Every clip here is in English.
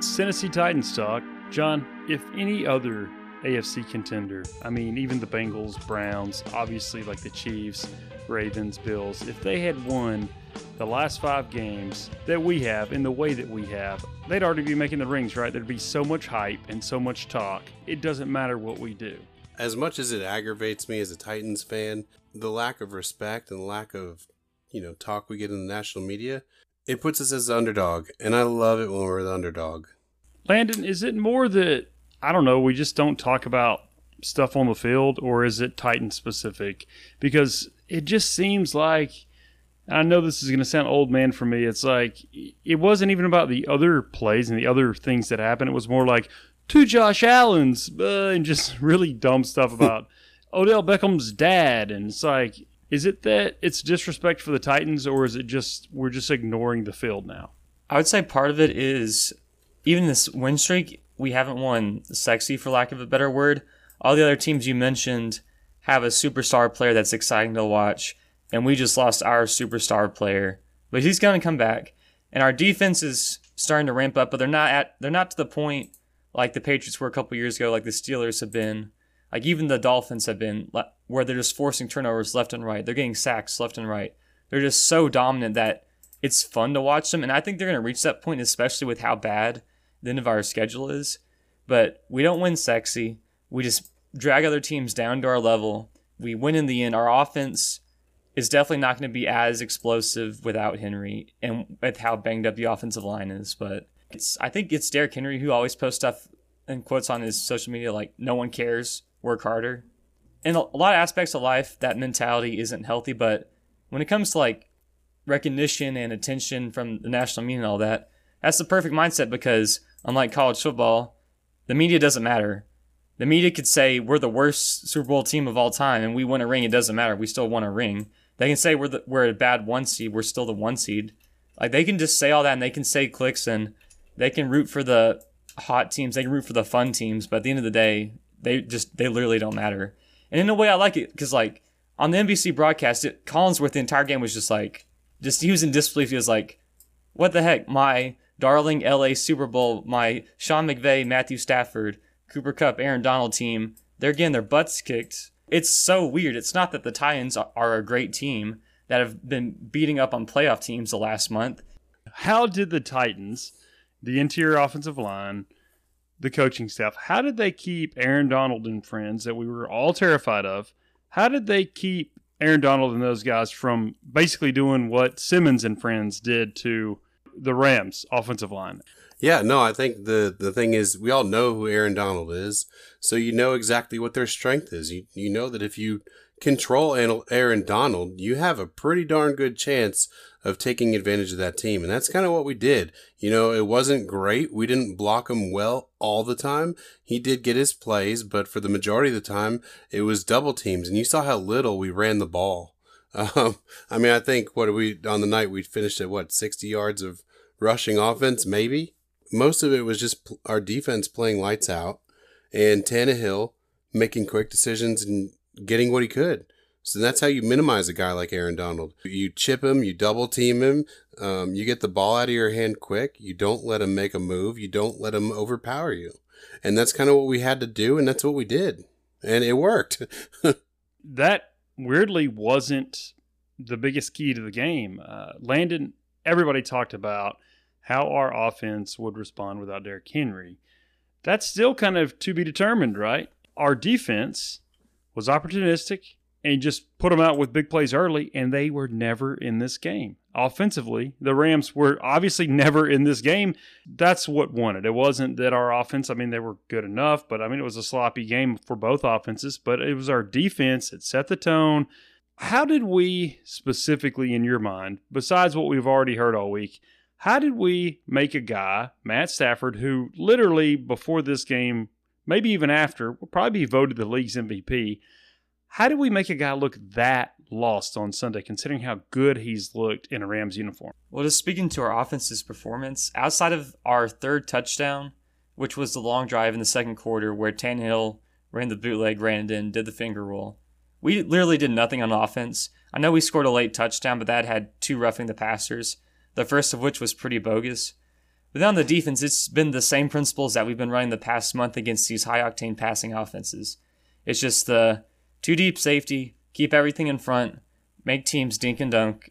Tennessee Titans talk. John, if any other AFC contender, I mean, even the Bengals, Browns, obviously like the Chiefs, Ravens, Bills, if they had won the last five games that we have in the way that we have, they'd already be making the rings, right? There'd be so much hype and so much talk. It doesn't matter what we do. As much as it aggravates me as a Titans fan, the lack of respect and lack of, you know, talk we get in the national media, it puts us as the underdog, and I love it when we're the underdog. Landon, is it more that I don't know, we just don't talk about stuff on the field, or is it Titan specific? Because it just seems like I know this is going to sound old man for me. It's like it wasn't even about the other plays and the other things that happened. It was more like two Josh Allen's uh, and just really dumb stuff about Odell Beckham's dad. And it's like, is it that it's disrespect for the Titans, or is it just we're just ignoring the field now? I would say part of it is even this win streak, we haven't won sexy, for lack of a better word. All the other teams you mentioned have a superstar player that's exciting to watch, and we just lost our superstar player. But he's going to come back, and our defense is starting to ramp up, but they're not at they're not to the point like the Patriots were a couple years ago, like the Steelers have been, like even the Dolphins have been, where they're just forcing turnovers left and right. They're getting sacks left and right. They're just so dominant that it's fun to watch them, and I think they're going to reach that point, especially with how bad the end of our schedule is. But we don't win sexy. We just drag other teams down to our level. We win in the end. Our offense is definitely not going to be as explosive without Henry and with how banged up the offensive line is. But it's I think it's Derrick Henry who always posts stuff and quotes on his social media like "No one cares, work harder." In a lot of aspects of life, that mentality isn't healthy. But when it comes to like recognition and attention from the national media and all that, that's the perfect mindset because unlike college football, the media doesn't matter. The media could say we're the worst Super Bowl team of all time and we win a ring. It doesn't matter. We still won a ring. They can say we're the, we're a bad one seed. We're still the one seed. Like they can just say all that and they can say clicks and they can root for the hot teams. They can root for the fun teams. But at the end of the day, they just they literally don't matter. And in a way, I like it because like on the NBC broadcast, it, Collinsworth the entire game was just like just he was in disbelief. He was like, "What the heck? My darling LA Super Bowl, my Sean McVay, Matthew Stafford." Cooper Kupp, Aaron Donald team, they're getting their butts kicked. It's so weird. It's not that the Titans are a great team that have been beating up on playoff teams the last month. How did the Titans, the interior offensive line, the coaching staff, how did they keep Aaron Donald and friends that we were all terrified of? How did they keep Aaron Donald and those guys from basically doing what Simmons and friends did to the Rams offensive line? Yeah, no, I think the the thing is we all know who Aaron Donald is, so you know exactly what their strength is. You you know that if you control Aaron Donald, you have a pretty darn good chance of taking advantage of that team. And that's kind of what we did. You know, it wasn't great. We didn't block him well all the time. He did get his plays, but for the majority of the time, it was double teams. And you saw how little we ran the ball. Um, I mean, I think what we, on the night, we finished at what, 60 yards of rushing offense, maybe? most of it was just our defense playing lights out and Tannehill making quick decisions and getting what he could. So that's how you minimize a guy like Aaron Donald. You chip him, you double team him, um, you get the ball out of your hand quick. You don't let him make a move. You don't let him overpower you. And that's kind of what we had to do, and that's what we did. And it worked. that weirdly wasn't the biggest key to the game. Uh, Landon, everybody talked about how our offense would respond without Derrick Henry. That's still kind of to be determined, right? Our defense was opportunistic and just put them out with big plays early, and they were never in this game. Offensively, the Rams were obviously never in this game. That's what won it. It wasn't that our offense, I mean, they were good enough, but I mean, it was a sloppy game for both offenses, but it was our defense that set the tone. How did we specifically, in your mind, besides what we've already heard all week, how did we make a guy, Matt Stafford, who literally before this game, maybe even after, will probably be voted the league's MVP? How do we make a guy look that lost on Sunday, considering how good he's looked in a Rams uniform? Well, just speaking to our offense's performance, outside of our third touchdown, which was the long drive in the second quarter where Tannehill ran the bootleg, ran it in, did the finger roll, we literally did nothing on offense. I know we scored a late touchdown, but that had two roughing the passers the first of which was pretty bogus. But then on the defense, it's been the same principles that we've been running the past month against these high octane passing offenses. It's just the two deep safety, keep everything in front, make teams dink and dunk.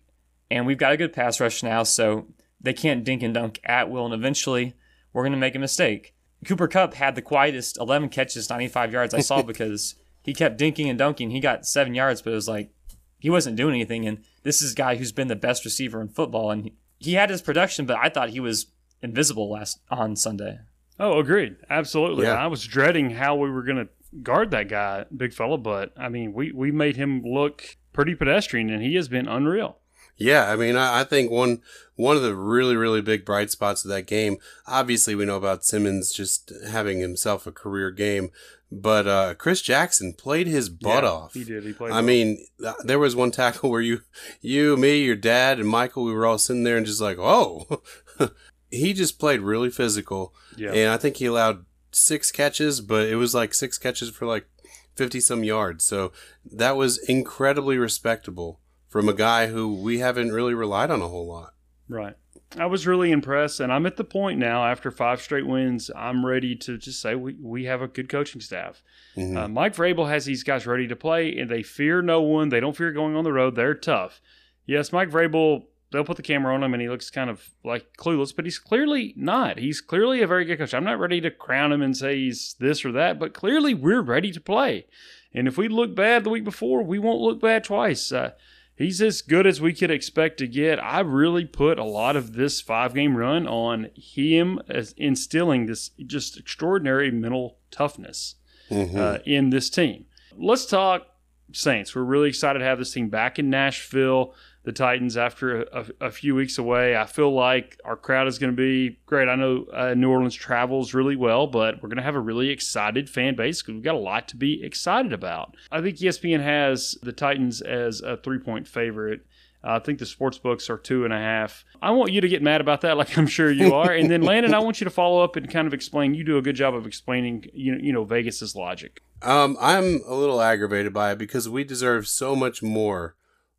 And we've got a good pass rush now, so they can't dink and dunk at will. And eventually, we're going to make a mistake. Cooper Kupp had the quietest 11 catches, 95 yards I saw because he kept dinking and dunking. He got seven yards, but it was like he wasn't doing anything. And this is a guy who's been the best receiver in football. And he had his production, but I thought he was invisible last on Sunday. Oh, agreed. Absolutely. Yeah. I was dreading how we were going to guard that guy, big fella, but I mean, we, we made him look pretty pedestrian, and he has been unreal. Yeah, I mean, I, I think one one of the really really big bright spots of that game. Obviously, we know about Simmons just having himself a career game, but uh, Chris Jackson played his butt Yeah, off. He did. He played. I well. mean, th- there was one tackle where you, you, me, your dad, and Michael, we were all sitting there and just like, oh, he just played really physical, yeah. and I think he allowed six catches, but it was like six catches for like fifty some yards. So that was incredibly respectable from a guy who we haven't really relied on a whole lot. Right. I was really impressed, and I'm at the point now after five straight wins. I'm ready to just say we, we have a good coaching staff. Mhm. Uh, Mike Vrabel has these guys ready to play, and they fear no one. They don't fear going on the road. They're tough. Yes, Mike Vrabel. They'll put the camera on him, and he looks kind of like clueless, but he's clearly not. He's clearly a very good coach. I'm not ready to crown him and say he's this or that, but clearly we're ready to play. And if we look bad the week before, we won't look bad twice. Uh, he's as good as we could expect to get. I really put a lot of this five game run on him as instilling this just extraordinary mental toughness Mhm. uh, in this team. Let's talk Saints. We're really excited to have this team back in Nashville. The Titans, after a, a, few weeks away, I feel like our crowd is going to be great. I know uh, New Orleans travels really well, but we're going to have a really excited fan base because we've got a lot to be excited about. I think ESPN has the Titans as a three point favorite. Uh, I think the sports books are two and a half. I want you to get mad about that, like I'm sure you are. And then Landon, I want you to follow up and kind of explain. You do a good job of explaining, you know, you know Vegas's logic. Um, I'm a little aggravated by it because we deserve so much more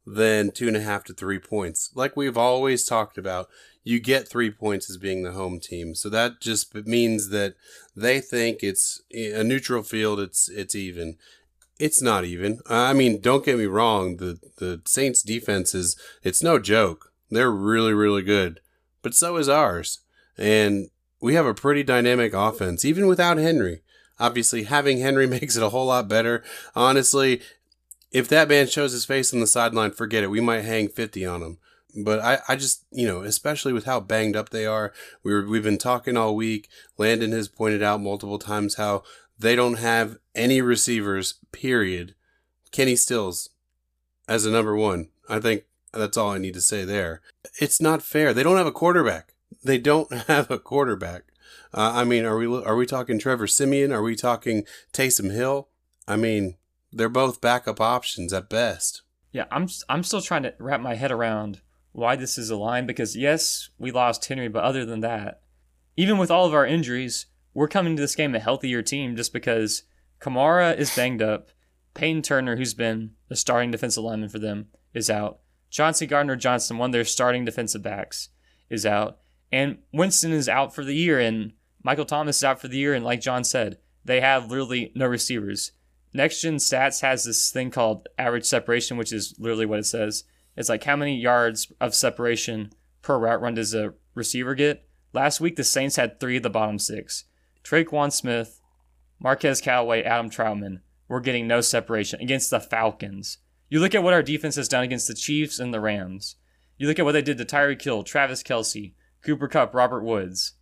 than two and a half to three points. Like we've always talked about, you get three points as being the home team. So that just means that they think it's a neutral field. It's it's even. It's not even. I mean, don't get me wrong. The the Saints defense is it's no joke. They're really really good, but so is ours. And we have a pretty dynamic offense, even without Henry. Obviously, having Henry makes it a whole lot better. Honestly, if that man shows his face on the sideline, forget it. We might hang 50 on him. But I, I just, you know, especially with how banged up they are, we were, we've been talking all week. Landon has pointed out multiple times how they don't have any receivers, period. Kenny Stills as a number one. I think that's all I need to say there. It's not fair. They don't have a quarterback. They don't have a quarterback. Uh, I mean, are we are we talking Trevor Siemian? Are we talking Taysom Hill? I mean, they're both backup options at best. Yeah, I'm I'm still trying to wrap my head around why this is a line because yes, we lost Henry, but other than that, even with all of our injuries, we're coming to this game a healthier team just because Kamara is banged up, Peyton Turner, who's been the starting defensive lineman for them, is out. Chauncey Gardner Johnson, one of their starting defensive backs, is out. And Winston is out for the year, and Michael Thomas is out for the year. And like John said, they have literally no receivers. Next Gen Stats has this thing called average separation, which is literally what it says. It's like how many yards of separation per route run does a receiver get? Last week, the Saints had three of the bottom six. Tre'Quan Smith, Marquez Callaway, Adam Trautman were getting no separation against the Falcons. You look at what our defense has done against the Chiefs and the Rams. You look at what they did to Tyreek Hill, Travis Kelce, Cooper Kupp, Robert Woods.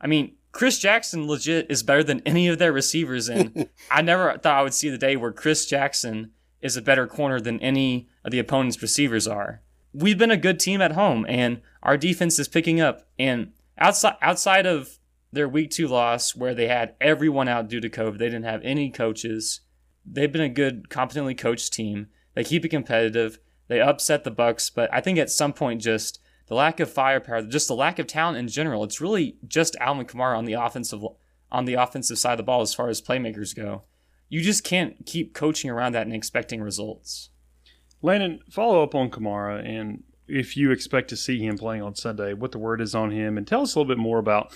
I mean, Chris Jackson legit is better than any of their receivers, and I never thought I would see the day where Chris Jackson is a better corner than any of the opponent's receivers are. We've been a good team at home, and our defense is picking up. And outside outside of their week two loss, where they had everyone out due to COVID, they didn't have any coaches. They've been a good, competently coached team. They keep it competitive. They upset the Bucs, but I think at some point, just the lack of firepower, just the lack of talent in general, it's really just Alvin Kamara on the offensive on the offensive side of the ball as far as playmakers go. You just can't keep coaching around that and expecting results. Landon, follow up on Kamara, and if you expect to see him playing on Sunday, what the word is on him, and tell us a little bit more about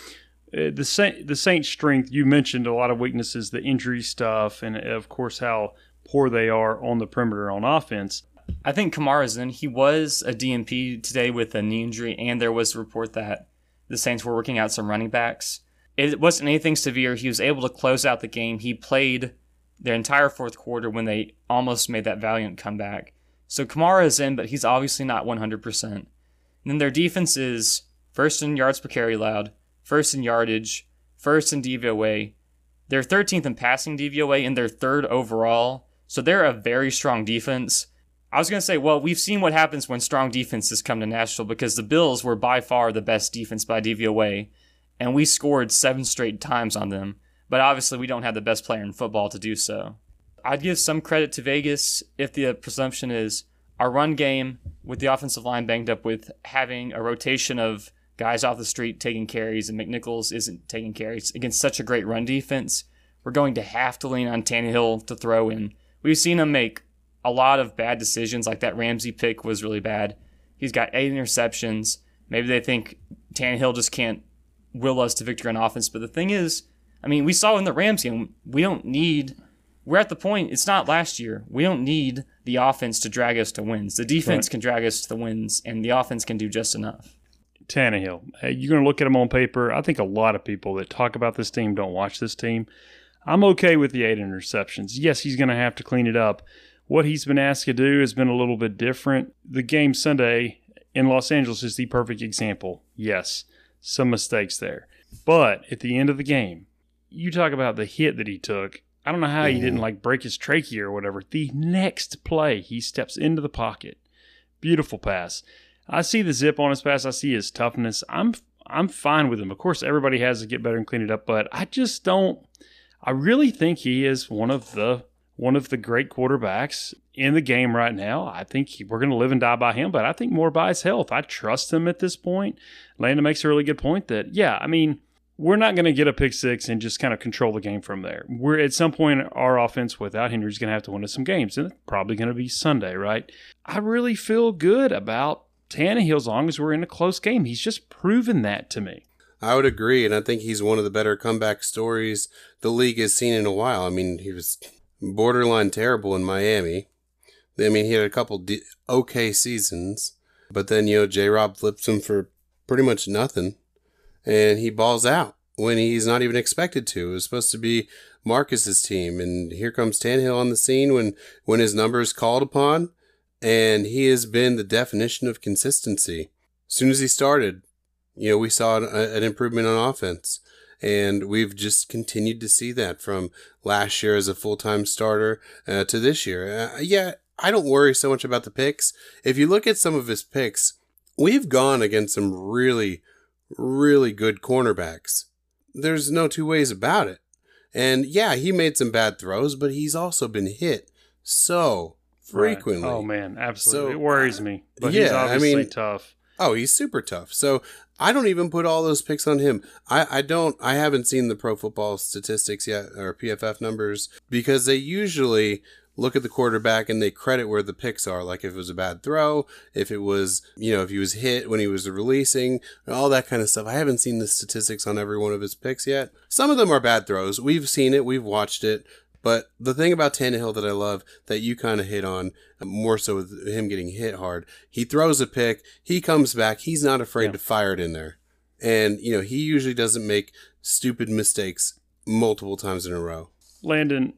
uh, the Saint, the Saints' strength. You mentioned a lot of weaknesses, the injury stuff, and of course how poor they are on the perimeter on offense. I think Kamara's in. He was a DNP today with a knee injury, and there was a report that the Saints were working out some running backs. It wasn't anything severe. He was able to close out the game. He played their entire fourth quarter when they almost made that valiant comeback. So Kamara is in, but he's obviously not 100%. And then their defense is first in yards per carry allowed, first in yardage, first in DVOA. They're 13th in passing DVOA, and they're third overall. So they're a very strong defense. I was going to say, well, we've seen what happens when strong defenses come to Nashville because the Bills were by far the best defense by DVOA, and we scored seven straight times on them. But obviously, we don't have the best player in football to do so. I'd give some credit to Vegas if the presumption is our run game with the offensive line banged up with having a rotation of guys off the street taking carries and McNichols isn't taking carries against such a great run defense. We're going to have to lean on Tannehill to throw in. We've seen him make a lot of bad decisions, like that Ramsey pick was really bad. He's got eight interceptions. Maybe they think Tannehill just can't will us to victory on offense. But the thing is, I mean, we saw in the Rams game, we don't need. We're at the point. It's not last year. We don't need the offense to drag us to wins. The defense right. can drag us to the wins, and the offense can do just enough. Tannehill, you're going to look at him on paper. I think a lot of people that talk about this team don't watch this team. I'm okay with the eight interceptions. Yes, he's going to have to clean it up. What he's been asked to do has been a little bit different. The game Sunday in Los Angeles is the perfect example. Yes, some mistakes there. But at the end of the game, you talk about the hit that he took. I don't know how he didn't like break his trachea or whatever. The next play, he steps into the pocket. Beautiful pass. I see the zip on his pass. I see his toughness. I'm I'm fine with him. Of course, everybody has to get better and clean it up, but I just don't. I really think he is one of the one of the great quarterbacks in the game right now. I think he, we're going to live and die by him, but I think more by his health. I trust him at this point. Landon makes a really good point that yeah, I mean we're not going to get a pick six and just kind of control the game from there. We're at some point our offense without Henry is going to have to win us some games, and it's probably going to be Sunday, right? I really feel good about Tannehill as long as we're in a close game. He's just proven that to me. I would agree, and I think he's one of the better comeback stories the league has seen in a while. I mean, he was borderline terrible in Miami. I mean, he had a couple okay seasons, but then you know J. Rob flips him for pretty much nothing and he balls out when he's not even expected to. It was supposed to be Marcus's team, and here comes Tannehill on the scene when when his number is called upon, and he has been the definition of consistency. As soon as he started, you know, we saw an, an improvement on offense. And we've just continued to see that from last year as a full time starter uh, to this year. Uh, yeah, I don't worry so much about the picks. If you look at some of his picks, we've gone against some really, really good cornerbacks. There's no two ways about it. And yeah, he made some bad throws, but he's also been hit so frequently. Right. Oh man, absolutely. So, it worries me. But yeah, he's obviously I mean, tough. Oh, he's super tough. So I don't even put all those picks on him. I, I don't I haven't seen the pro football statistics yet or PFF numbers because they usually look at the quarterback and they credit where the picks are. Like if it was a bad throw, if it was, you know, if he was hit when he was releasing, all that kind of stuff. I haven't seen the statistics on every one of his picks yet. Some of them are bad throws. We've seen it, we've watched it. But the thing about Tannehill that I love that you kind of hit on more so with him getting hit hard, he throws a pick, he comes back, he's not afraid yeah. to fire it in there. And, you know, he usually doesn't make stupid mistakes multiple times in a row. Landon,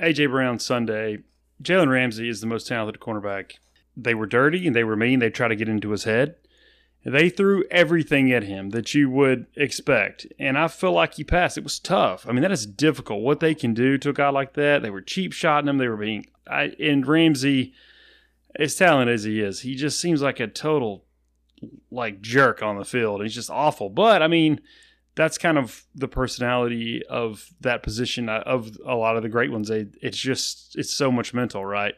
AJ Brown Sunday. Jalen Ramsey is the most talented cornerback. They were dirty and they were mean. They tried to get into his head. They threw everything at him that you would expect. And I feel like he passed. It was tough. I mean, that is difficult. What they can do to a guy like that. They were cheap shotting him. They were being. I, and Ramsey, as talented as he is, he just seems like a total like jerk on the field. He's just awful. But I mean, that's kind of the personality of that position uh, of a lot of the great ones. It's just it's so much mental, right?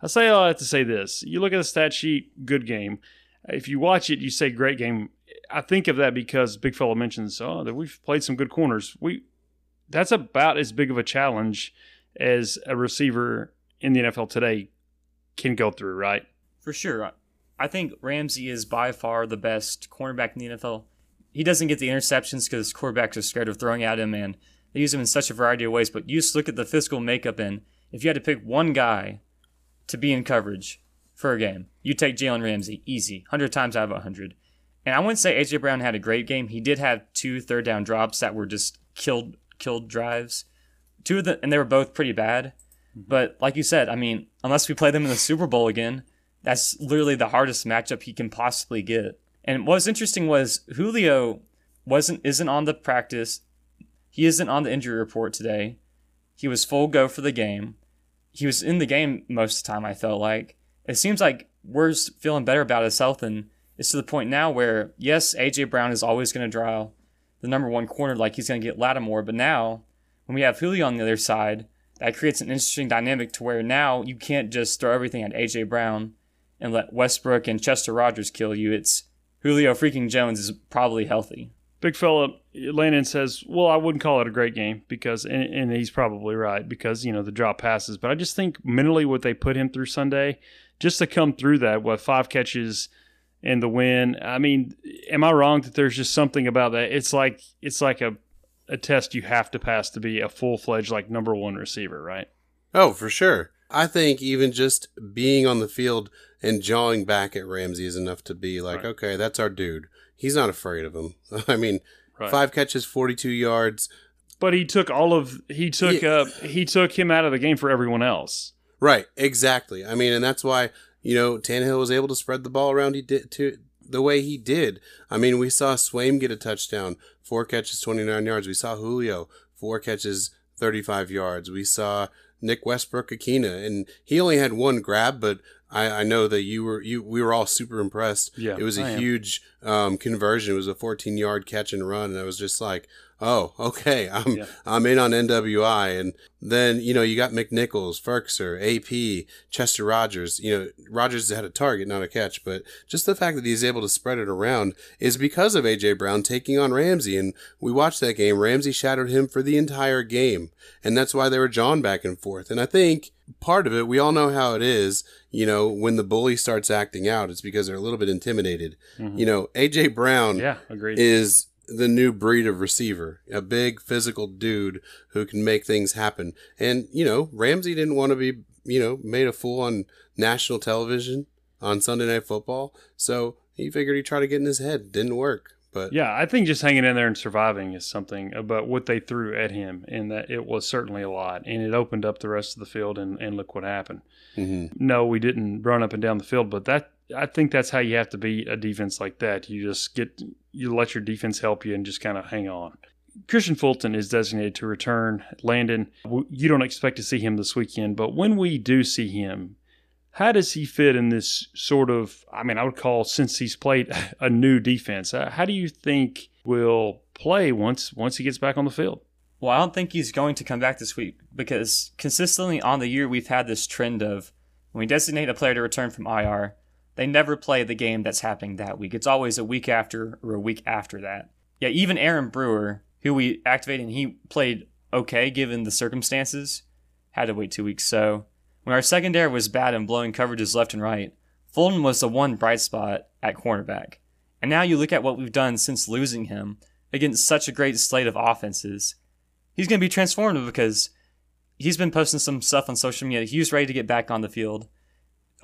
I say I have to say this: you look at the stat sheet, good game. If you watch it, you say great game. I think of that because Big Fella mentions, oh, that we've played some good corners. We that's about as big of a challenge as a receiver in the NFL today can go through, right? For sure. I think Ramsey is by far the best cornerback in the NFL. He doesn't get the interceptions because quarterbacks are scared of throwing at him, and they use him in such a variety of ways. But you just look at the physical makeup, and if you had to pick one guy to be in coverage for a game, you take Jalen Ramsey easy, 100 times out of 100. And I wouldn't say AJ Brown had a great game. He did have two third down drops that were just killed killed drives. Two of them, and they were both pretty bad. Mm-hmm. But like you said, I mean, unless we play them in the Super Bowl again, that's literally the hardest matchup he can possibly get. And what was interesting was Julio wasn't isn't on the practice. He isn't on the injury report today. He was full go for the game. He was in the game most of the time. I felt like it seems like we're feeling better about his health, and it's to the point now where yes, AJ Brown is always going to draw the number one corner, like he's going to get Lattimore. But now, when we have Julio on the other side, that creates an interesting dynamic to where now you can't just throw everything at AJ Brown and let Westbrook and Chester Rogers kill you. It's Julio freaking Jones is probably healthy. Big fella Landon says, "Well, I wouldn't call it a great game because, and, and, he's probably right because you know the drop passes. But I just think mentally what they put him through Sunday, just to come through that, what five catches and the win. I mean, am I wrong that there's just something about that? It's like it's like a a test you have to pass to be a full fledged like number one receiver, right? Oh, for sure. I think even just being on the field and jawing back at Ramsey is enough to be like, right. okay, that's our dude. He's not afraid of him. I mean, right. five catches, forty-two yards. But he took all of he took yeah. uh he took him out of the game for everyone else. Right, exactly. I mean, and that's why you know Tannehill was able to spread the ball around. He did to the way he did. I mean, we saw Swaim get a touchdown, four catches, 29 yards. We saw Julio, four catches, 35 yards. We saw Nick Westbrook-Ikhine, and he only had one grab, but I, I know that you were you we were all super impressed. Yeah, it was a huge um, conversion. It was a 14 yard catch and run, and I was just like, oh, okay, I'm yeah. I'm in on NWI, and then you know you got McNichols, Firkser, AP, Chester Rogers. You know Rogers had a target, not a catch, but just the fact that he's able to spread it around is because of AJ Brown taking on Ramsey, and we watched that game. Ramsey shadowed him for the entire game, and that's why they were drawn back and forth. And I think part of it, we all know how it is. You know, when the bully starts acting out, it's because they're a little bit intimidated. Mm-hmm. You know, AJ Brown, yeah, agreed. is the new breed of receiver, a big physical dude who can make things happen. And, you know, Ramsey didn't want to be, you know, made a fool on national television on Sunday Night Football. So he figured he'd try to get in his head. Didn't work. But yeah, I think just hanging in there and surviving is something about what they threw at him, and that it was certainly a lot, and it opened up the rest of the field, and, and look what happened. Mm-hmm. No, we didn't run up and down the field, but that I think that's how you have to beat a defense like that. You just get you let your defense help you and just kind of hang on. Kristian Fulton is designated to return. Landon, you don't expect to see him this weekend, but when we do see him, how does he fit in this sort of, I mean, I would call since he's played a new defense, uh, how do you think will play once once he gets back on the field? Well, I don't think he's going to come back this week because consistently on the year we've had this trend of when we designate a player to return from IR, they never play the game that's happening that week. It's always a week after or a week after that. Yeah, even Aaron Brewer, who we activated and he played okay given the circumstances, had to wait two weeks. So when our secondary was bad and blowing coverages left and right, Fulton was the one bright spot at cornerback. And now you look at what we've done since losing him against such a great slate of offenses. He's going to be transformative because he's been posting some stuff on social media. He was ready to get back on the field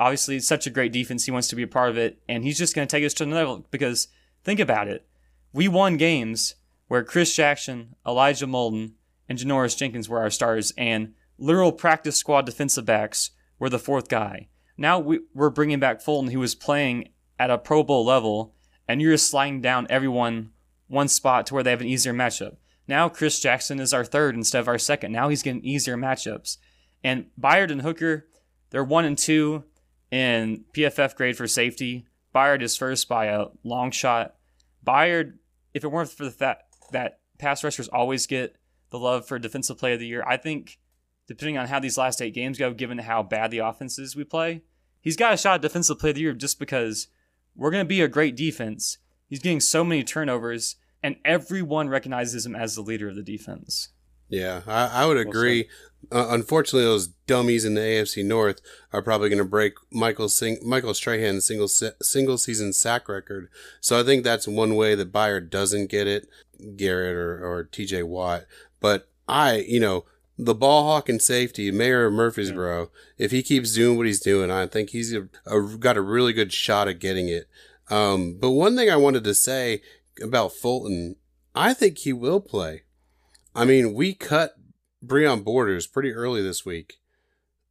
obviously it's such a great defense. He wants to be a part of it, and he's just going to take us to another level. Because think about it, we won games where Chris Jackson, Elijah Molden, and Janoris Jenkins were our stars, and literal practice squad defensive backs were the fourth guy. Now we, are bringing back Fulton, who was playing at a Pro Bowl level, and you're just sliding down everyone one spot to where they have an easier matchup. Now Chris Jackson is our third instead of our second. Now he's getting easier matchups. And Byard and Hooker, they're one and two in PFF grade for safety. Byard is first by a long shot. Byard, if it weren't for the fact that pass rushers always get the love for defensive play of the year, I think depending on how these last eight games go, given how bad the offenses we play, he's got a shot at defensive play of the year just because we're going to be a great defense. He's getting so many turnovers, and everyone recognizes him as the leader of the defense. Yeah, I, I would agree. Uh, unfortunately, those dummies in the AFC North are probably going to break Michael Sing- Michael Strahan's single se- single season sack record. So I think that's one way that Byard doesn't get it, Garrett or, or T.J. Watt. But I, you know, the ball hawk and safety, Mayor of Murfreesboro, yeah. if he keeps doing what he's doing, I think he's a, a, got a really good shot at getting it. Um, but one thing I wanted to say about Fulton, I think he will play. I mean, we cut Breon Borders pretty early this week.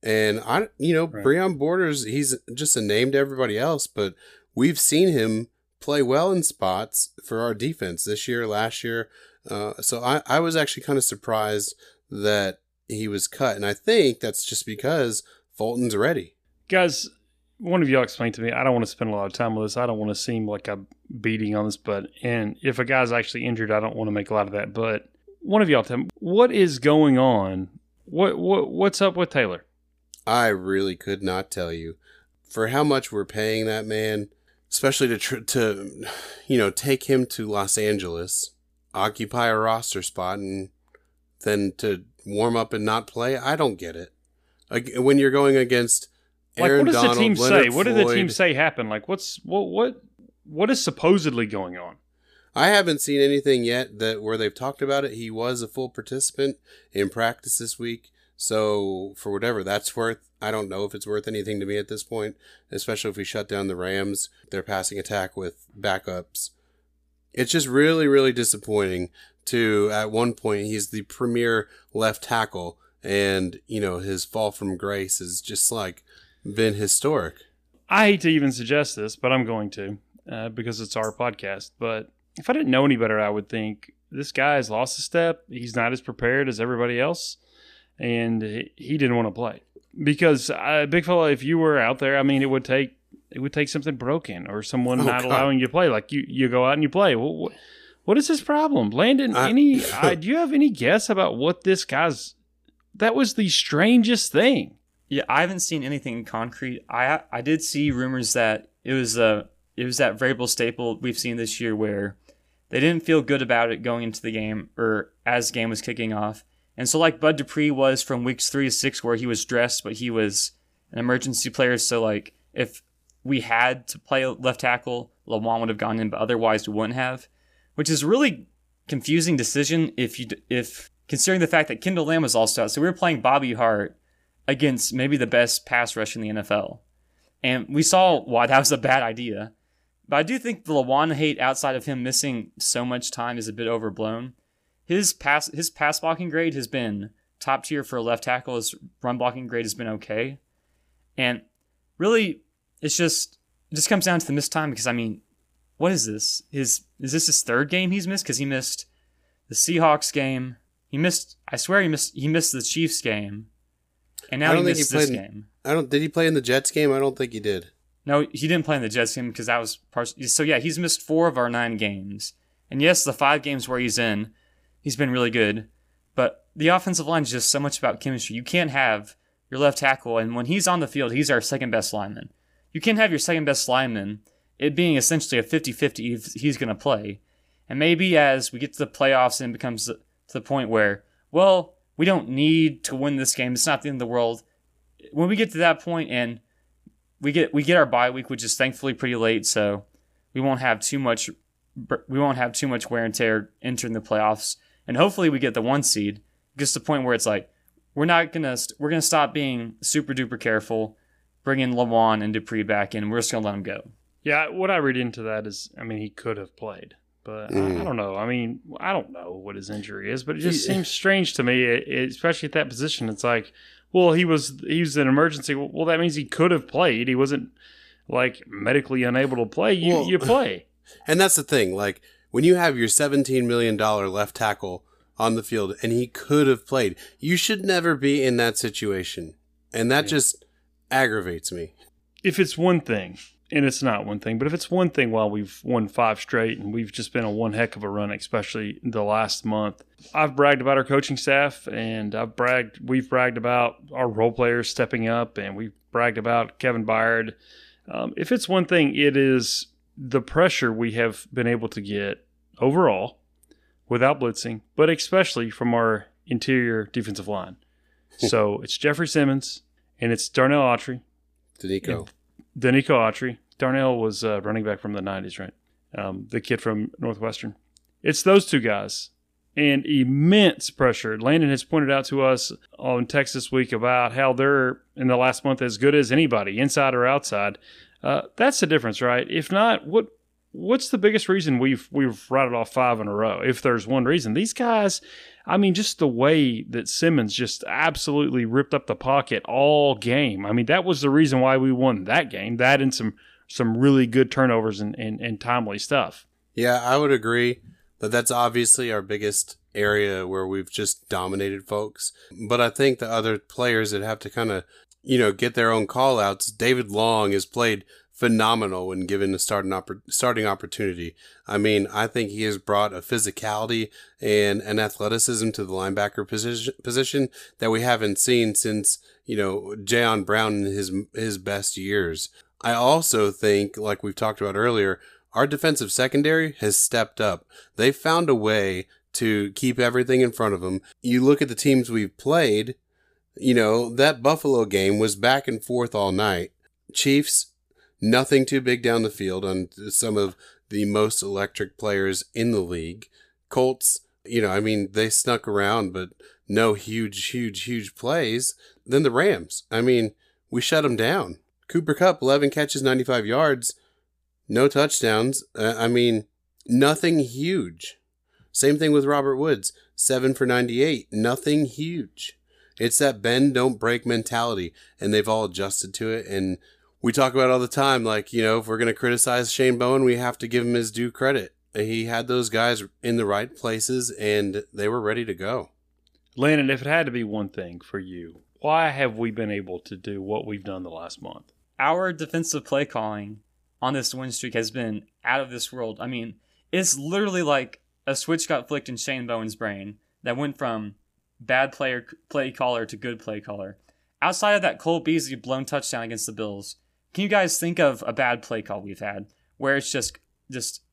And I, you know, right. Breon Borders, he's just a name to everybody else, but we've seen him play well in spots for our defense this year, last year. Uh, so I, I was actually kind of surprised that he was cut. And I think that's just because Fulton's ready. Guys, one of y'all explained to me, I don't want to spend a lot of time with this. I don't want to seem like I'm beating on this, but, and if a guy's actually injured, I don't want to make a lot of that. But one of y'all tell me, what is going on? What, what, what's up with Taylor? I really could not tell you. For how much we're paying that man, especially to, tr- to, you know, take him to Los Angeles, occupy a roster spot, and then to warm up and not play. I don't get it. Like, when you're going against Aaron like, what does Donald, the team Leonard say? What did the team say happened? Like, what's what what what is supposedly going on? I haven't seen anything yet that where they've talked about it. He was a full participant in practice this week. So for whatever that's worth, I don't know if it's worth anything to me at this point, especially if we shut down the Rams, their passing attack with backups. It's just really, really disappointing to at one point he's the premier left tackle and you know his fall from grace has just like been historic i hate to even suggest this but i'm going to uh, because it's our podcast but if i didn't know any better i would think this guy has lost a step he's not as prepared as everybody else and he didn't want to play because uh, big fella if you were out there i mean it would take it would take something broken or someone oh, not God. allowing you to play like you you go out and you play well, what is his problem, Landon? I, any? uh, do you have any guess about what this guy's? That was the strangest thing. Yeah, I haven't seen anything concrete. I I did see rumors that it was a it was that variable staple we've seen this year where they didn't feel good about it going into the game or as the game was kicking off. And so like Bud Dupree was from weeks three to six where he was dressed, but he was an emergency player. So like if we had to play left tackle, Lewan would have gone in, but otherwise we wouldn't have which is a really confusing decision if you if considering the fact that Kendall Lamm was also out. So we were playing Bobby Hart against maybe the best pass rush in the NFL, and we saw why that was a bad idea. But I do think the Lewan hate outside of him missing so much time is a bit overblown. His pass his pass blocking grade has been top tier for a left tackle. His run blocking grade has been okay, and really, it's just it just comes down to the missed time because I mean what is this? His is this his third game he's missed? Because he missed the Seahawks game. He missed. I swear he missed. He missed the Chiefs game, and now he missed he this game. I don't. Did he play in the Jets game? I don't think he did. No, he didn't play in the Jets game because that was part. So yeah, he's missed four of our nine games, and yes, the five games where he's in, he's been really good. But the offensive line is just so much about chemistry. You can't have your left tackle, and when he's on the field, he's our second best lineman. You can't have your second best lineman it being essentially a 50 50 if he's going to play. And maybe as we get to the playoffs and it becomes to the point where, well, we don't need to win this game, it's not the end of the world. When we get to that point and we get we get our bye week, which is thankfully pretty late, so we won't have too much we won't have too much wear and tear entering the playoffs, and hopefully we get the one seed. Gets to the point where it's like we're not gonna we're gonna stop being super duper careful, bringing Lewan and Dupree back in. We're just gonna let them go. Yeah, what I read into that is, I mean, he could have played, but mm. I, I, mm. don't know. I mean, I don't know what his injury is, but it just seems strange to me, it, it, especially at that position. It's like, well, he was he was an emergency. Well, that means he could have played. He wasn't like medically unable to play. You well, you play, and that's the thing. Like when you have your seventeen million dollar left tackle on the field, and he could have played, you should never be in that situation, and that yeah. just aggravates me. If it's one thing and it's not one thing, but if it's one thing while we've won five straight and we've just been on one heck of a run, especially the last month, I've bragged about our coaching staff and I've bragged, we've bragged about our role players stepping up and we've bragged about Kevin Byard. Um, if it's one thing, it is the pressure we have been able to get overall without blitzing, but especially from our interior defensive line. so it's Jeffrey Simmons and it's Darnell Autry, Denico. Denico Autry. Darnell was uh, running back from the 90s, right? Um, the kid from Northwestern. It's those two guys and immense pressure. Landon has pointed out to us on Texas Week about how they're in the last month as good as anybody, inside or outside. Uh, that's the difference, right? If not, what what's the biggest reason we've we've rattled off five in a row? If there's one reason, these guys, I mean, just the way that Simmons just absolutely ripped up the pocket all game. I mean, that was the reason why we won that game. That and some some really good turnovers and, and, and timely stuff. Yeah, I would agree. But that's obviously our biggest area where we've just dominated folks. But I think the other players that have to kind of, you know, get their own call outs. David Long has played phenomenal when given a starting oppor- starting opportunity. I mean, I think he has brought a physicality and an athleticism to the linebacker position position that we haven't seen since you know Jayon Brown in his his best years. I also think, like we've talked about earlier, our defensive secondary has stepped up. They found a way to keep everything in front of them. You look at the teams we've played, you know, that Buffalo game was back and forth all night. Chiefs, nothing too big down the field on some of the most electric players in the league. Colts, you know, I mean, they snuck around, but no huge, huge, huge plays. Then the Rams, I mean, we shut them down. Cooper Kupp, 11 catches, 95 yards, no touchdowns. Uh, I mean, nothing huge. Same thing with Robert Woods, 7 for 98, nothing huge. It's that bend, don't break mentality, and they've all adjusted to it. And we talk about all the time, like, you know, if we're going to criticize Shane Bowen, we have to give him his due credit. He had those guys in the right places, and they were ready to go. Landon, if it had to be one thing for you, why have we been able to do what we've done the last month? Our defensive play calling on this win streak has been out of this world. I mean, it's literally like a switch got flicked in Shane Bowen's brain that went from bad player play caller to good play caller. Outside of that Cole Beasley blown touchdown against the Bills, can you guys think of a bad play call we've had where it's just just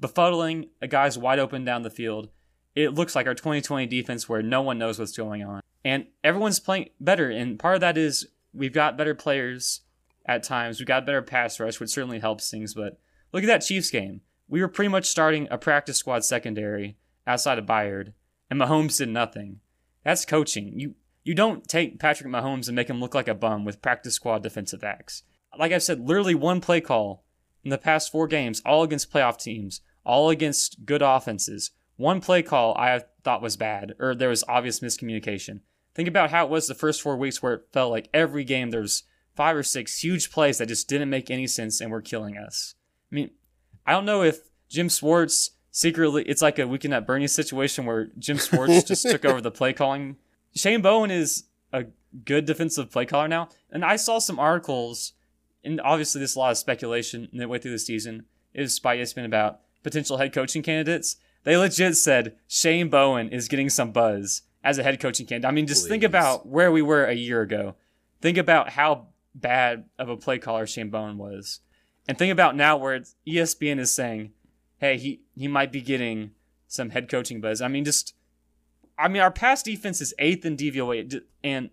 befuddling a guy's wide open down the field? It looks like our 2020 defense where no one knows what's going on. And everyone's playing better. And part of that is we've got better players at times. We've got better pass rush, which certainly helps things. But look at that Chiefs game. We were pretty much starting a practice squad secondary outside of Byard, and Mahomes did nothing. That's coaching. You you don't take Patrick Mahomes and make him look like a bum with practice squad defensive backs. Like I said, literally one play call in the past four games, all against playoff teams, all against good offenses. One play call I thought was bad, or there was obvious miscommunication. Think about how it was the first four weeks where it felt like every game there's five or six huge plays that just didn't make any sense and were killing us. I mean, I don't know if Jim Schwartz secretly, it's like a weekend at Bernie situation where Jim Schwartz just took over the play calling. Shane Bowen is a good defensive play caller now. And I saw some articles, and obviously there's a lot of speculation way through the season. It was by ESPN about potential head coaching candidates. They legit said Shane Bowen is getting some buzz as a head coaching candidate. I mean, just Please. think about where we were a year ago. Think about how bad of a play caller Shane Bowen was. And think about now where ESPN is saying, hey, he, he might be getting some head coaching buzz. I mean, just, I mean, our pass defense is eighth in DVOA, and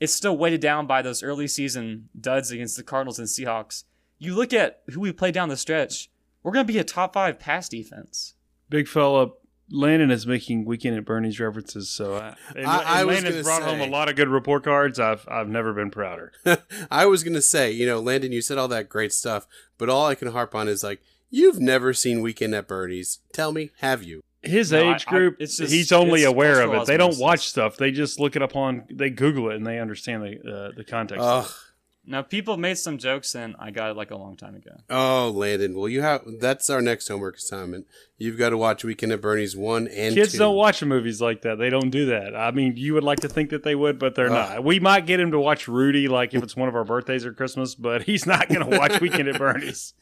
it's still weighted down by those early season duds against the Cardinals and Seahawks. You look at who we play down the stretch, we're going to be a top five pass defense. Big fella, Landon is making weekend at Bernie's references, so I, and, I, I Landon's brought say, home a lot of good report cards. I've I've never been prouder. I was gonna say, you know, Landon, you said all that great stuff, but all I can harp on is like, you've never seen Weekend at Bernie's. Tell me, have you? His no, age group, I, just, he's only aware of it. They don't watch stuff. They just look it up on, they Google it, and they understand the uh, the context. Uh, now, people made some jokes, and I got it like a long time ago. Oh, Landon. Well, you have that's our next homework assignment. You've got to watch Weekend at Bernie's one and kids do don't watch movies like that. They don't do that. I mean, you would like to think that they would, but they're uh, not. We might get him to watch Rudy, like if it's one of our birthdays or Christmas, but he's not going to watch Weekend at Bernie's.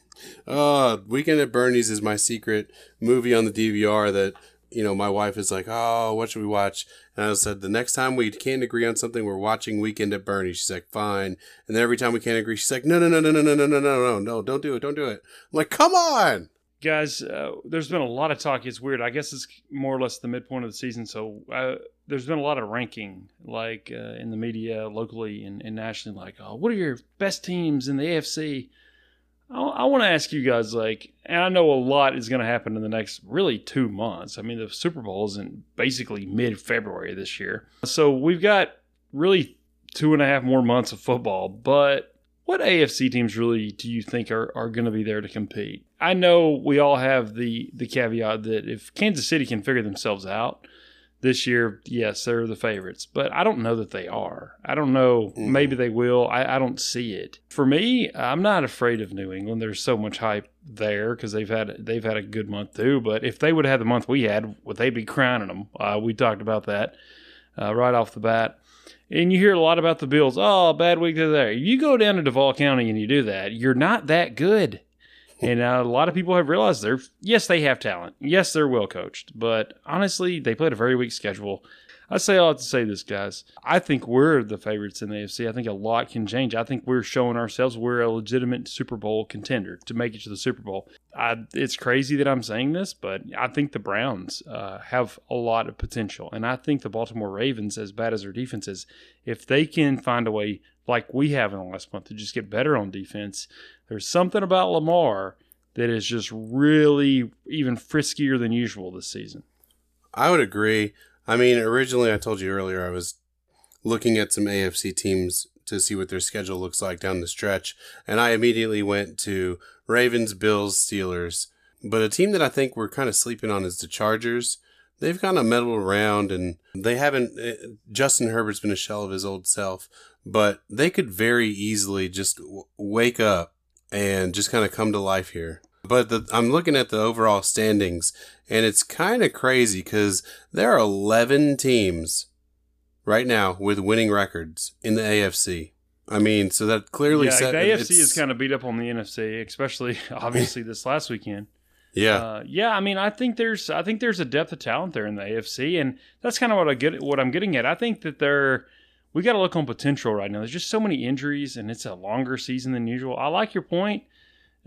Oh, Weekend at Bernie's is my secret movie on the DVR that you know, my wife is like, "Oh, what should we watch?" And I said, "The next time we can't agree on something, we're watching Weekend at Bernie." She's like, "Fine." And then every time we can't agree, she's like, "No, no, no, no, no, no, no, no, no, no, don't do it, don't do it." I'm like, "Come on!" Guys, uh, there's been a lot of talk. It's weird. I guess it's more or less the midpoint of the season. So uh, there's been a lot of ranking, like uh, in the media, locally and, and, nationally, like, oh, what are your best teams in the AFC? I, I want to ask you guys, like, and I know a lot is going to happen in the next really two months. I mean, the Super Bowl is in basically mid February this year. So we've got really two and a half more months of football, but what AFC teams really do you think are, are going to be there to compete? I know we all have the the caveat that if Kansas City can figure themselves out this year, yes, they're the favorites, but I don't know that they are. I don't know. Mm-hmm. Maybe they will. I, I don't see it. For me, I'm not afraid of New England. There's so much hype there because they've had they've had a good month too. But if they would have had the month we had, would they be crowning them? Uh, we talked about that uh, right off the bat. And you hear a lot about the Bills. Oh, bad week there. You go down to Duval County and you do that, you're not that good. And a lot of people have realized they're, yes, they have talent. Yes, they're well coached. But honestly, they played a very weak schedule. I say all to say this, guys. I think we're the favorites in the AFC. I think a lot can change. I think we're showing ourselves we're a legitimate Super Bowl contender to make it to the Super Bowl. I, it's crazy that I'm saying this, but I think the Browns uh, have a lot of potential. And I think the Baltimore Ravens, as bad as their defense is, if they can find a way, like we have in the last month, to just get better on defense, there's something about Lamar that is just really even friskier than usual this season. I would agree. I mean, originally I told you earlier I was looking at some AFC teams to see what their schedule looks like down the stretch, and I immediately went to Ravens, Bills, Steelers. But a team that I think we're kind of sleeping on is the Chargers. They've kind of meddled around and they haven't. Eh, Justin Herbert's been a shell of his old self, but they could very easily just wake up and just kind of come to life here. But the, I'm looking at the overall standings, and it's kind of crazy because there are 11 teams right now with winning records in the AFC. I mean, so that clearly yeah, set, the AFC is kind of beat up on the NFC, especially obviously this last weekend. Yeah, uh, yeah. I mean, I think there's I think there's a depth of talent there in the AFC, and that's kind of what I get. What I'm getting at. I think that they're we got to look on potential right now. There's just so many injuries, and it's a longer season than usual. I like your point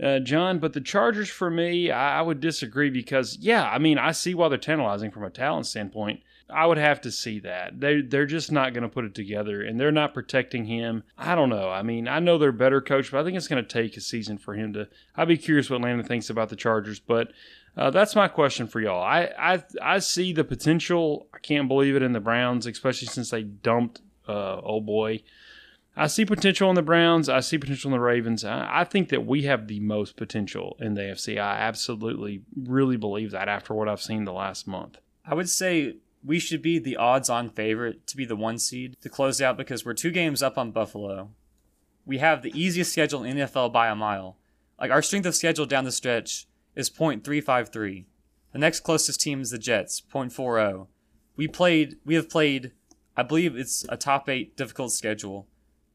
uh, John. But the Chargers, for me, I, I, would disagree because, yeah, I mean, I see why they're tantalizing from a talent standpoint. I would have to see that. They, they're just not going to put it together, and they're not protecting him. I don't know. I mean, I know they're better coach, but I think it's going to take a season for him to. I'd be curious what Landon thinks about the Chargers, but. Uh, that's my question for y'all. I, I I see the potential. I can't believe it in the Browns, especially since they dumped uh, oh boy I see potential in the Browns. I see potential in the Ravens. I, I, think that we have the most potential in the AFC. I absolutely, really believe that after what I've seen the last month. I would say we should be the odds-on favorite to be the one seed to close out because we're two games up on Buffalo. We have the easiest schedule in NFL by a mile. Like our strength of schedule down the stretch is .353. The next closest team is the Jets, .40. We played. We have played. I believe it's a top eight difficult schedule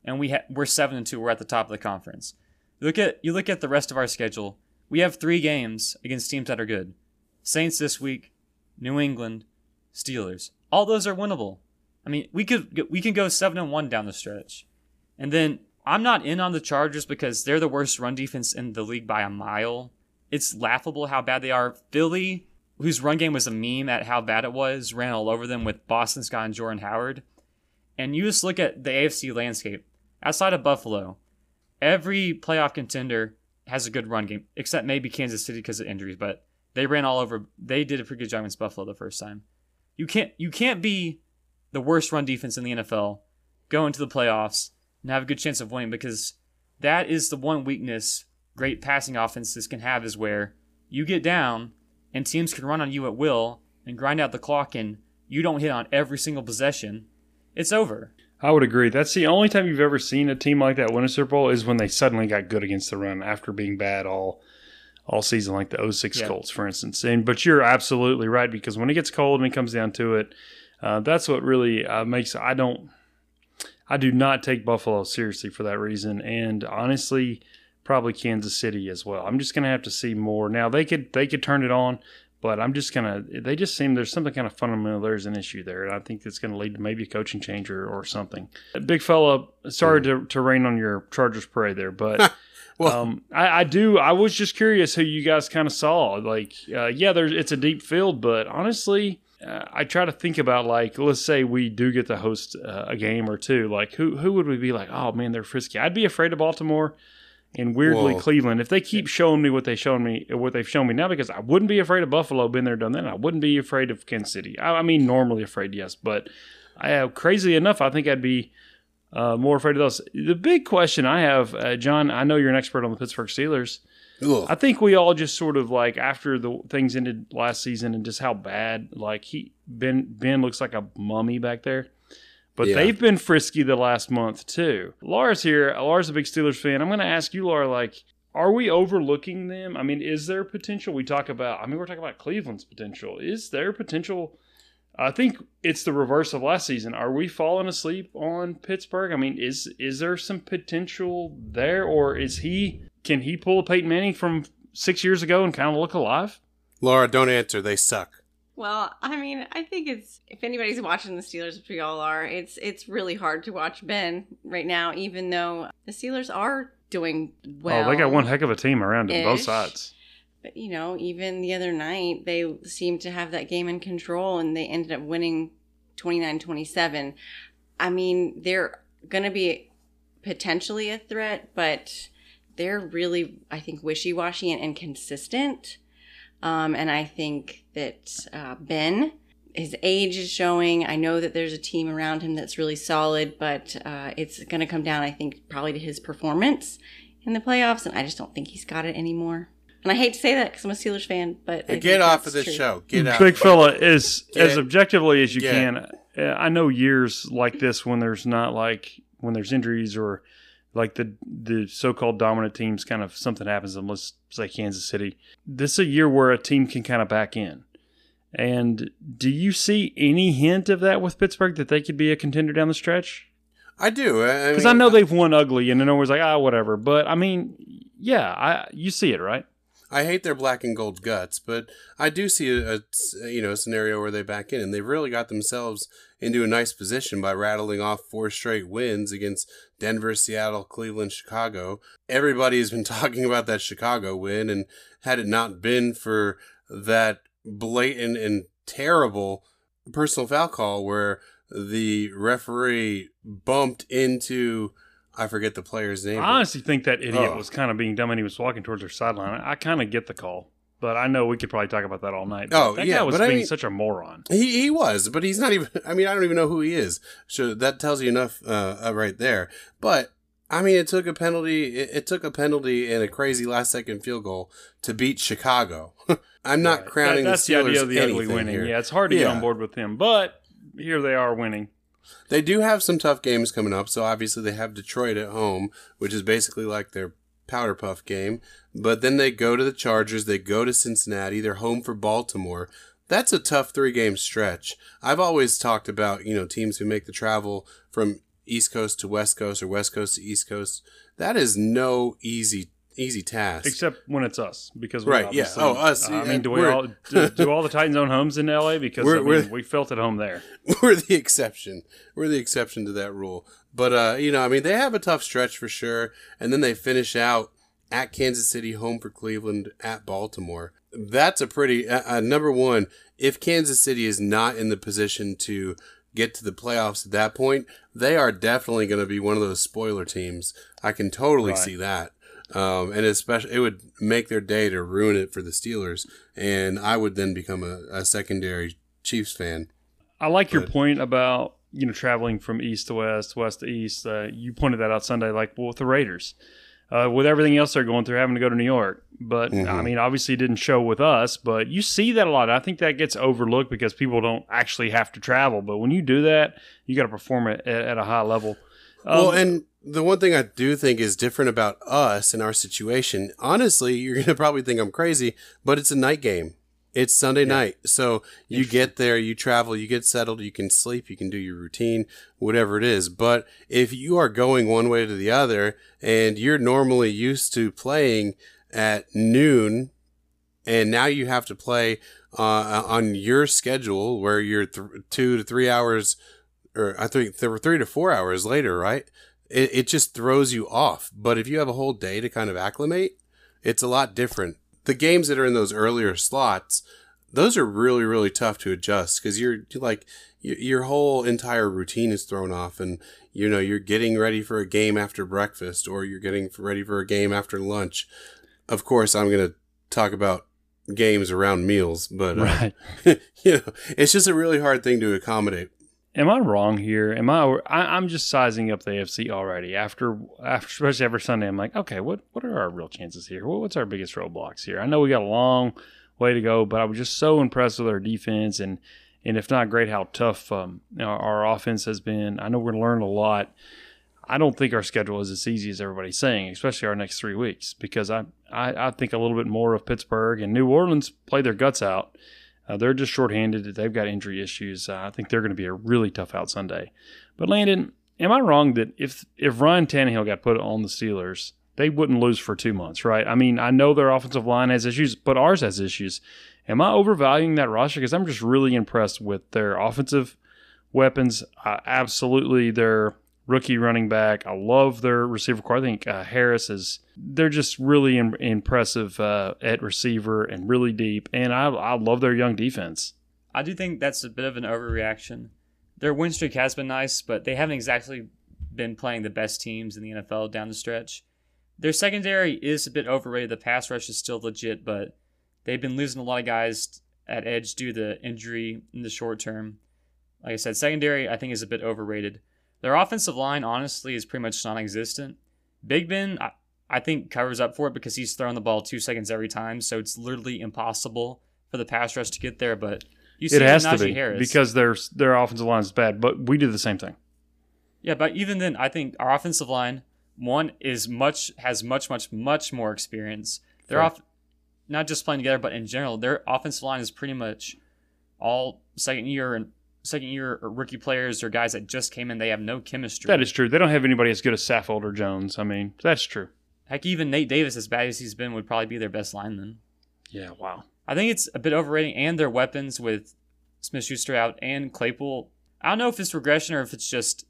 and we ha- we're seven and two. We're at the top of the conference. You look at you look at the rest of our schedule. We have three games against teams that are good. Saints this week, New England, Steelers. All those are winnable. I mean, we could we can go seven and one down the stretch, and then I'm not in on the Chargers because they're the worst run defense in the league by a mile. It's laughable how bad they are. Philly, whose run game was a meme at how bad it was, ran all over them with Boston Scott and Jordan Howard. And you just look at the AFC landscape outside of Buffalo, every playoff contender has a good run game, except maybe Kansas City because of injuries. But they ran all over. They did a pretty good job against Buffalo the first time. You can't you can't be the worst run defense in the NFL, go into the playoffs and have a good chance of winning because that is the one weakness great passing offenses can have is where you get down and teams can run on you at will and grind out the clock and you don't hit on every single possession. It's over. I would agree. That's the only time you've ever seen a team like that win a Super Bowl is when they suddenly got good against the run after being bad all all season, like the 06 yeah. Colts, for instance. And but you're absolutely right because when it gets cold and it comes down to it, uh, that's what really uh, makes I don't I do not take Buffalo seriously for that reason, and honestly, probably Kansas City as well. I'm just gonna have to see more. Now they could they could turn it on. But I'm just gonna. They just seem there's something kind of fundamental. There's an issue there, and I think it's going to lead to maybe a coaching change or, or something. Big fella, sorry mm. to, to rain on your Chargers parade there, but Well- um, I, I do. I was just curious who you guys kind of saw. Like, uh, yeah, there's it's a deep field, but honestly, uh, I try to think about like, let's say we do get to host uh, a game or two. Like, who who would we be like? Oh man, they're frisky. I'd be afraid of Baltimore. And weirdly, Well- Cleveland. If they keep showing me what they shown me, what they've shown me now, because I wouldn't be afraid of Buffalo. Been there, done that. and I wouldn't be afraid of Kansas City. I, I mean, normally afraid, yes, but I have crazy enough. I think I'd be uh, more afraid of those. The big question I have, uh, John, I know you're an expert on the Pittsburgh Steelers. Ugh. I think we all just sort of like after the things ended last season and just how bad, like he Ben Ben looks like a mummy back there. But Yeah. they've been frisky the last month too. Laura's here. Laura's a big Steelers fan. I'm going to ask you, Laura, like, are we overlooking them? I mean, is there potential? We talk about. I mean, we're talking about Cleveland's potential. Is there potential? I think it's the reverse of last season. Are we falling asleep on Pittsburgh? I mean, is is there some potential there, or is he? Can he pull a Peyton Manning from six years ago and kind of look alive? Laura, don't answer. They suck. Well, I mean, I think it's if anybody's watching the Steelers, which we all are, it's it's really hard to watch Ben right now, even though the Steelers are doing well. oh, they got one heck of a team around him, both sides. But you know, even the other night, they seemed to have that game in control, and they ended up winning 29-27. I mean, they're going to be potentially a threat, but they're really, I think, wishy-washy and inconsistent. Um, and I think that uh, Ben, his age is showing. I know that there's a team around him that's really solid, but uh, it's going to come down, I think, probably to his performance in the playoffs. And I just don't think he's got it anymore. And I hate to say that because I'm a Steelers fan, but I Get off of this true. show. Get out. Big fella, as Get- as objectively as you get- can. uh, I know years like this when there's not like when there's injuries or like the the so-called dominant teams kind of something happens to them. Let's say Kansas City. This is a year where a team can kind of back in. And do you see any hint of that with Pittsburgh that they could be a contender down the stretch? I do. I, Because mean, I know they've won ugly, and then always like ah whatever. But I mean, yeah, I you see it right. I hate their black and gold guts, but I do see a, a you know a scenario where they back in, and they've really got themselves into a nice position by rattling off four straight wins against Denver, Seattle, Cleveland, Chicago. Everybody has been talking about that Chicago win, and had it not been for that blatant and terrible personal foul call where the referee bumped into I forget the player's name. I honestly think that idiot Oh. was kind of being dumb and he was walking towards their sideline. I, I kind of get the call, but I know we could probably talk about that all night. But Oh, that yeah, guy was but I being mean- such a moron. He he was, but he's not even. I mean, I don't even know who he is. So that tells you enough uh, uh, right there. But I mean, it took a penalty. It, it took a penalty and a crazy last second field goal to beat Chicago. I'm not Right. crowning That- that's the the Steelers idea of the ugly winning. here. Yeah, it's hard to get on board with him, but here they are winning. They do have some tough games coming up. So obviously they have Detroit at home, which is basically like their powder puff game. But then they go to the Chargers. They go to Cincinnati. They're home for Baltimore. That's a tough three game stretch. I've always talked about, you know, teams who make the travel from East Coast to West Coast or West Coast to East Coast. That is no easy easy task. Except when it's us, because we're Right, yeah. Oh, us, I yeah, mean, do we all do, do all the Titans own homes in L.A. Because I mean, we felt at home there. we're the exception. We're the exception to that rule. But uh, you know, I mean, they have a tough stretch for sure, and then they finish out at Kansas City, home for Cleveland, at Baltimore. That's a pretty uh, uh, number one. If Kansas City is not in the position to get to the playoffs at that point, they are definitely going to be one of those spoiler teams. I can totally Right. see that. Um, and especially, it would make their day to ruin it for the Steelers, and I would then become a, a secondary Chiefs fan. I like your point about you know traveling from east to west, west to east. Uh, you pointed that out Sunday, like well, with the Raiders, uh, with everything else they're going through, having to go to New York. But I Mhm. mean, obviously, it didn't show with us. But you see that a lot. I think that gets overlooked because people don't actually have to travel. But when you do that, you got to perform it at, at a high level. well, Um, and the one thing I do think is different about us and our situation, honestly, you're going to probably think I'm crazy, but it's a night game. It's Sunday night. So you get there, you travel, you get settled, you can sleep, you can do your routine, whatever it is. But if you are going one way to the other and you're normally used to playing at noon and now you have to play uh, on your schedule where you're th- two to three hours or I think there were three to four hours later, right? it, it just throws you off. But if you have a whole day to kind of acclimate, it's a lot different. The games that are in those earlier slots, those are really really tough to adjust because you're, you're like your, your whole entire routine is thrown off and you know you're getting ready for a game after breakfast or you're getting ready for a game after lunch of course i'm going to talk about games around meals but uh, Right. you know it's just a really hard thing to accommodate Am I wrong here? Am I, I? I'm just sizing up the AFC already. After, after, especially after Sunday, I'm like, okay, what, what are our real chances here? What, what's our biggest roadblocks here? I know we got a long way to go, but I was just so impressed with our defense and, and if not great, how tough um, our, our offense has been. I know we're going to learn a lot. I don't think our schedule is as easy as everybody's saying, especially our next three weeks, because I, I, I think a little bit more of Pittsburgh and New Orleans play their guts out. Uh, they're just shorthanded. They've got injury issues. Uh, I think they're going to be a really tough out Sunday. But Landon, am I wrong that if if Ryan Tannehill got put on the Steelers, they wouldn't lose for two months, right? I mean, I know their offensive line has issues, but ours has issues. Am I overvaluing that roster? Because I'm just really impressed with their offensive weapons. Uh, absolutely, their rookie running back. I love their receiver core. I think uh, Harris is. They're just really im- impressive uh, at receiver and really deep. And I, I love their young defense. I do think that's a bit of an overreaction. Their win streak has been nice, but they haven't exactly been playing the best teams in the NFL down the stretch. Their secondary is a bit overrated. The pass rush is still legit, but they've been losing a lot of guys at edge due to the injury in the short term. Like I said, secondary I think is a bit overrated. Their offensive line, honestly, is pretty much non-existent. Big Ben, I, I think, covers up for it because he's throwing the ball two seconds every time, so it's literally impossible for the pass rush to get there. But you see it has to be Harris. because their their offensive line is bad. But we do the same thing. Yeah, but even then, I think our offensive line one is much has much much much more experience. They're off, not just playing together, but in general, their offensive line is pretty much all second year and second year rookie players or guys that just came in. They have no chemistry. That is true. They don't have anybody as good as Saffold or Jones. I mean, that's true. heck. Even Nate Davis, as bad as he's been, would probably be their best lineman. Yeah. Wow. I think it's a bit overrating, and their weapons with Smith Schuster out and Claypool. I don't know if it's regression or if it's just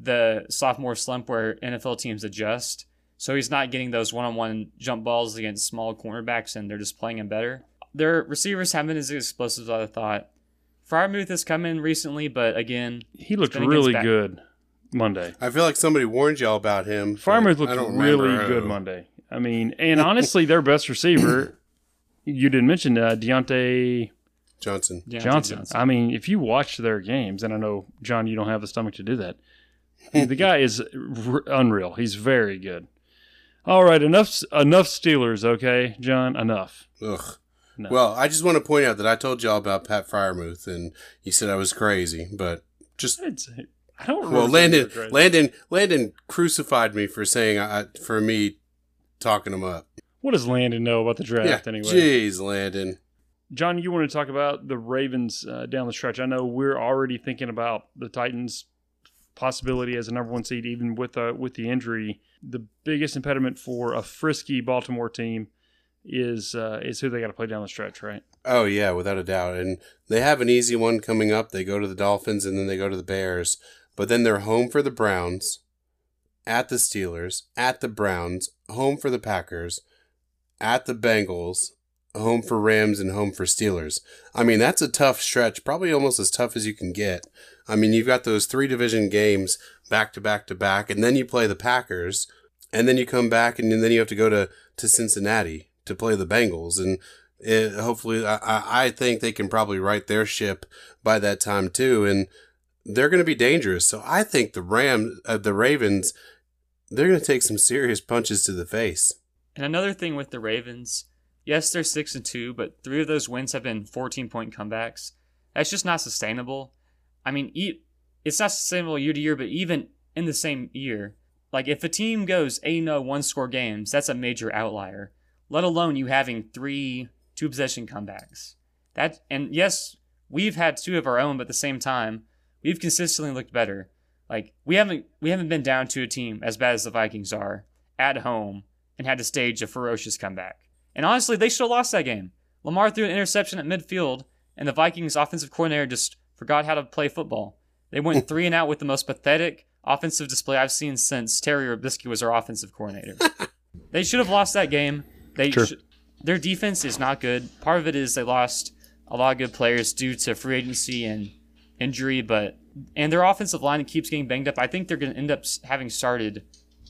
the sophomore slump where NFL teams adjust. So he's not getting those one on one jump balls against small cornerbacks, and they're just playing him better. Their receivers haven't been as explosive as I thought. Freiermuth has come in recently, but again, He looked really back- good Monday. I feel like somebody warned y'all about him. but Farmers I looked really remember good who. Monday. I mean, and honestly, their best receiver, you didn't mention uh, Diontae Johnson. Diontae Johnson. I mean, if you watch their games, and I know John, you don't have the stomach to do that. the guy is r- unreal. He's very good. All right, enough enough Steelers, okay, John. Enough. Ugh. No. Well, I just want to point out that I told y'all about Pat Freiermuth, and you said I was crazy, but just say- I don't. Well, Landon. Landon, Landon crucified me for saying I, for me talking him up. What does Landon know about the draft yeah, anyway? jeez, Landon. John, you want to talk about the Ravens uh, down the stretch? I know we're already thinking about the Titans' possibility as a number one seed, even with uh, with the injury. The biggest impediment for a frisky Baltimore team is uh, is who they got to play down the stretch, right? Oh yeah, without a doubt. And they have an easy one coming up. They go to the Dolphins and then they go to the Bears. But then they're home for the Browns, at the Steelers, at the Browns, home for the Packers, at the Bengals, home for Rams and home for Steelers. I mean, that's a tough stretch, probably almost as tough as you can get. I mean, you've got those three division games back to back to back, and then you play the Packers, and then you come back, and then you have to go to, to Cincinnati to play the Bengals. And it, hopefully, I, I think they can probably right their ship by that time, too. And they're going to be dangerous. So I think the Ram, uh, the Ravens, they're going to take some serious punches to the face. And another thing with the Ravens, yes, they're six and two, but three of those wins have been 14 point comebacks. That's just not sustainable. I mean, it's not sustainable year to year, but even in the same year, like if a team goes 8 0 one score games, that's a major outlier. Let alone you having three two possession comebacks. That and yes, we've had two of our own, but at the same time, we've consistently looked better. Like we haven't we haven't been down to a team as bad as the Vikings are at home and had to stage a ferocious comeback. And honestly, they should have lost that game. Lamar threw an interception at midfield, and the Vikings offensive coordinator just forgot how to play football. They went three and out with the most pathetic offensive display I've seen since Terry Robiskie was our offensive coordinator. they should have lost that game. They Sure. sh- their defense is not good. Part of it is they lost a lot of good players due to free agency and injury, but and their offensive line keeps getting banged up. I think they're going to end up having started.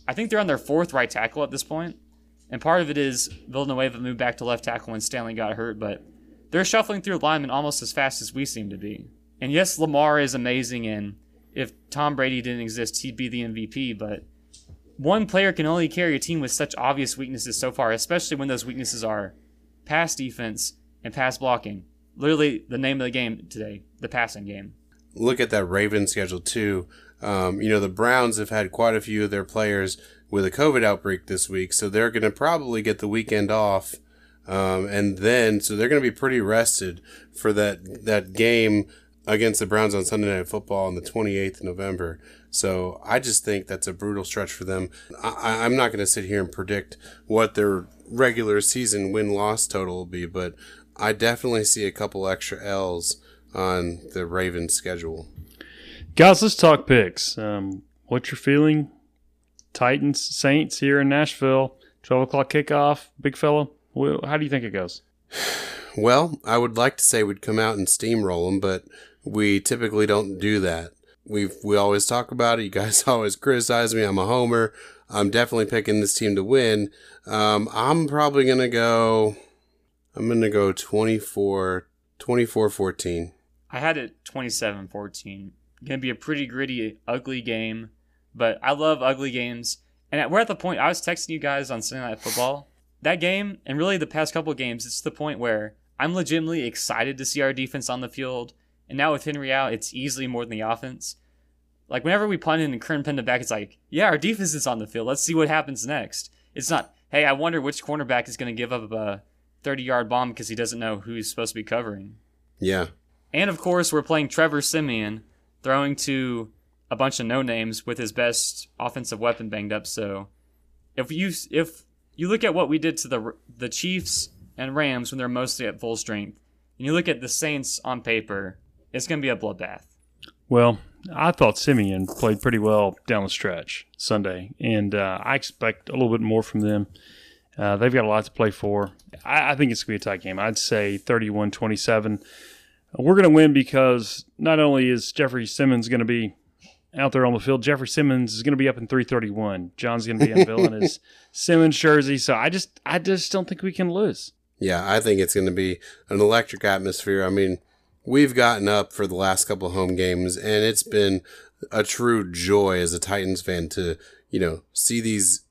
I think they're on their fourth right tackle at this point, and part of it is Villanueva moved back to left tackle when Stanley got hurt, but they're shuffling through linemen almost as fast as we seem to be. And yes, Lamar is amazing, and if Tom Brady didn't exist, he'd be the MVP. But one player can only carry a team with such obvious weaknesses so far, especially when those weaknesses are pass defense and pass blocking. Literally, the name of the game today, the passing game. look at that Ravens schedule too. Um, you know, the Browns have had quite a few of their players with a COVID outbreak this week, so they're going to probably get the weekend off. Um, and then, so they're going to be pretty rested for that, that game against the Browns on Sunday Night Football on the 28th of November. So I just think that's a brutal stretch for them. I, I'm not going to sit here and predict what their regular season win loss total will be, but I definitely see a couple extra L's on the Ravens schedule. Guys, let's talk picks. Um, what's your feeling? Titans, Saints here in Nashville, 12 o'clock kickoff. Big fella, how do you think it goes? Well, I would like to say we'd come out and steamroll them, but we typically don't do that. We we always talk about it. You guys always criticize me. I'm a homer. I'm definitely picking this team to win. Um, I'm probably gonna go. I'm gonna go 24, 24-14. I had it 27 14. Going to be a pretty gritty, ugly game, but I love ugly games. And we're at the point, I was texting you guys on Sunday Night Football. That game, and really the past couple games, it's the point where I'm legitimately excited to see our defense on the field. And now with Henry out, it's easily more than the offense. Like whenever we punt in and Kern pinned it back, it's like, yeah, our defense is on the field. Let's see what happens next. It's not, hey, I wonder which cornerback is going to give up a 30 yard bomb because he doesn't know who he's supposed to be covering. Yeah, And of course, we're playing Trevor Siemian, throwing to a bunch of no names with his best offensive weapon banged up. So, if you if you look at what we did to the the Chiefs and Rams when they're mostly at full strength, and you look at the Saints on paper, it's going to be a bloodbath. Well, I thought Siemian played pretty well down the stretch Sunday, and uh, I expect a little bit more from them. Uh, they've got a lot to play for. I, I think it's going to be a tight game. I'd say 31 27. We're going to win because not only is Jeffrey Simmons going to be out there on the field, Jeffrey Simmons is going to be up in 331. John's going to be unveiling his Simmons jersey. So I just, I just don't think we can lose. yeah. I think it's going to be an electric atmosphere. I mean, we've gotten up for the last couple of home games, and it's been a true joy as a Titans fan to you know see these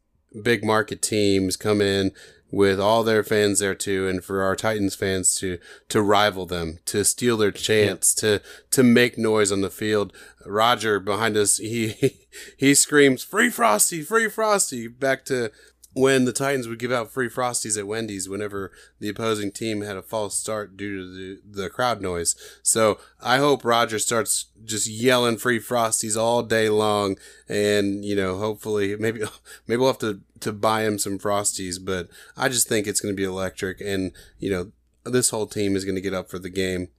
big market teams come in with all their fans there too, and for our Titans fans to to rival them, to steal their chance, to to make noise on the field. Roger behind us, he he screams "Free Frosty, Free Frosty!" back to when the Titans would give out free frosties at Wendy's whenever the opposing team had a false start due to the, the crowd noise. So I hope Roger starts just yelling free frosties all day long, and you know, hopefully, maybe maybe we'll have to to buy him some frosties. But I just think it's going to be electric, and you know, this whole team is going to get up for the game.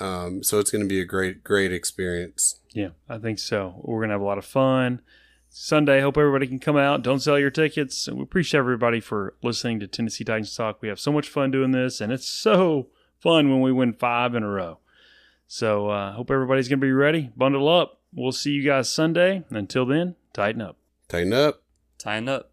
Um, so it's going to be a great great experience. Yeah, I think so. We're going to have a lot of fun. Sunday, hope everybody can come out. Don't sell your tickets. And we appreciate everybody for listening to Tennessee Titans Talk. We have so much fun doing this, and it's so fun when we win five in a row. So, uh, hope everybody's going to be ready. Bundle up. We'll see you guys Sunday. Until then, tighten up. Tighten up. Tighten up.